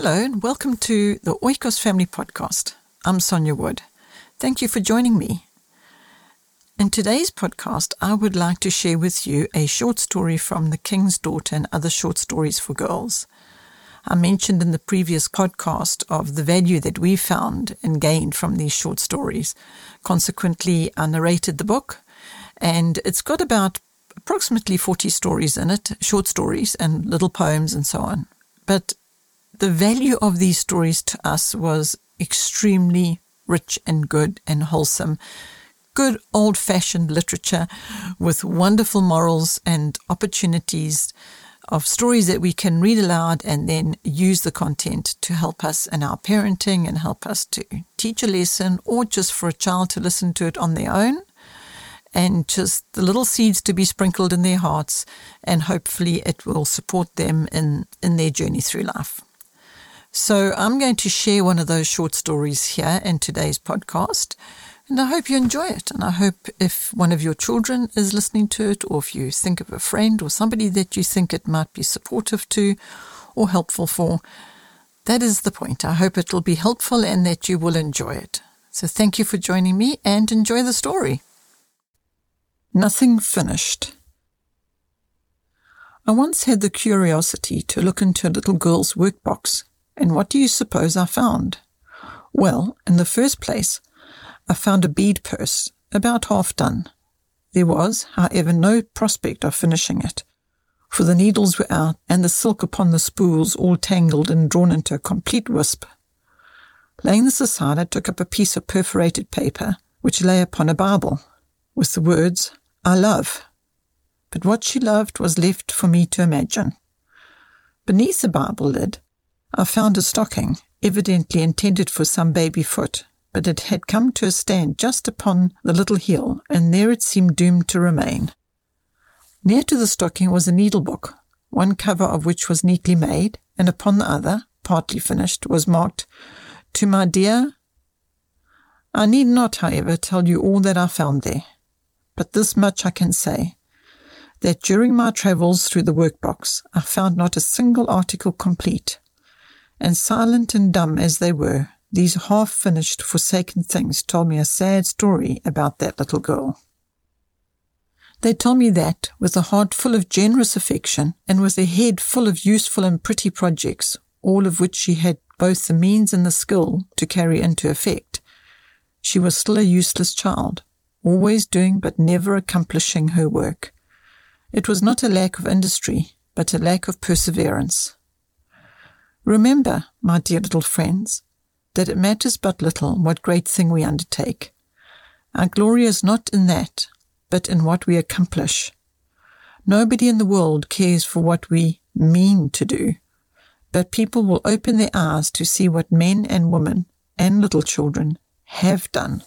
Hello, and welcome to the Oikos Family Podcast. I'm Sonja Wood. Thank you for joining me. In today's podcast, I would like to share with you a short story from The King's Daughter and Other Short Stories for Girls. I mentioned in the previous podcast of the value that we found and gained from these short stories. Consequently, I narrated the book, and it's got about approximately 40 stories in it, short stories and little poems and so on. But the value of these stories to us was extremely rich and good and wholesome. Good old fashioned literature with wonderful morals and opportunities of stories that we can read aloud and then use the content to help us in our parenting and help us to teach a lesson or just for a child to listen to it on their own and just the little seeds to be sprinkled in their hearts and hopefully it will support them in, in their journey through life. So I'm going to share one of those short stories here in today's podcast. And I hope you enjoy it. And I hope if one of your children is listening to it, or if you think of a friend or somebody that you think it might be supportive to or helpful for, that is the point. I hope it will be helpful and that you will enjoy it. So thank you for joining me and enjoy the story. Nothing finished. I once had the curiosity to look into a little girl's workbox and what do you suppose I found? Well, in the first place, I found a bead purse, about half done. There was, however, no prospect of finishing it, for the needles were out and the silk upon the spools all tangled and drawn into a complete wisp. Laying this aside, I took up a piece of perforated paper which lay upon a Bible, with the words, I love. But what she loved was left for me to imagine. Beneath the Bible lid I found a stocking, evidently intended for some baby foot, but it had come to a stand just upon the little heel, and there it seemed doomed to remain. Near to the stocking was a needlebook, one cover of which was neatly made, and upon the other, partly finished, was marked, To my dear. I need not, however, tell you all that I found there, but this much I can say that during my travels through the workbox, I found not a single article complete and silent and dumb as they were, these half finished, forsaken things told me a sad story about that little girl. They told me that, with a heart full of generous affection, and with a head full of useful and pretty projects, all of which she had both the means and the skill to carry into effect, she was still a useless child, always doing but never accomplishing her work. It was not a lack of industry, but a lack of perseverance. Remember, my dear little friends, that it matters but little what great thing we undertake. Our glory is not in that, but in what we accomplish. Nobody in the world cares for what we mean to do, but people will open their eyes to see what men and women and little children have done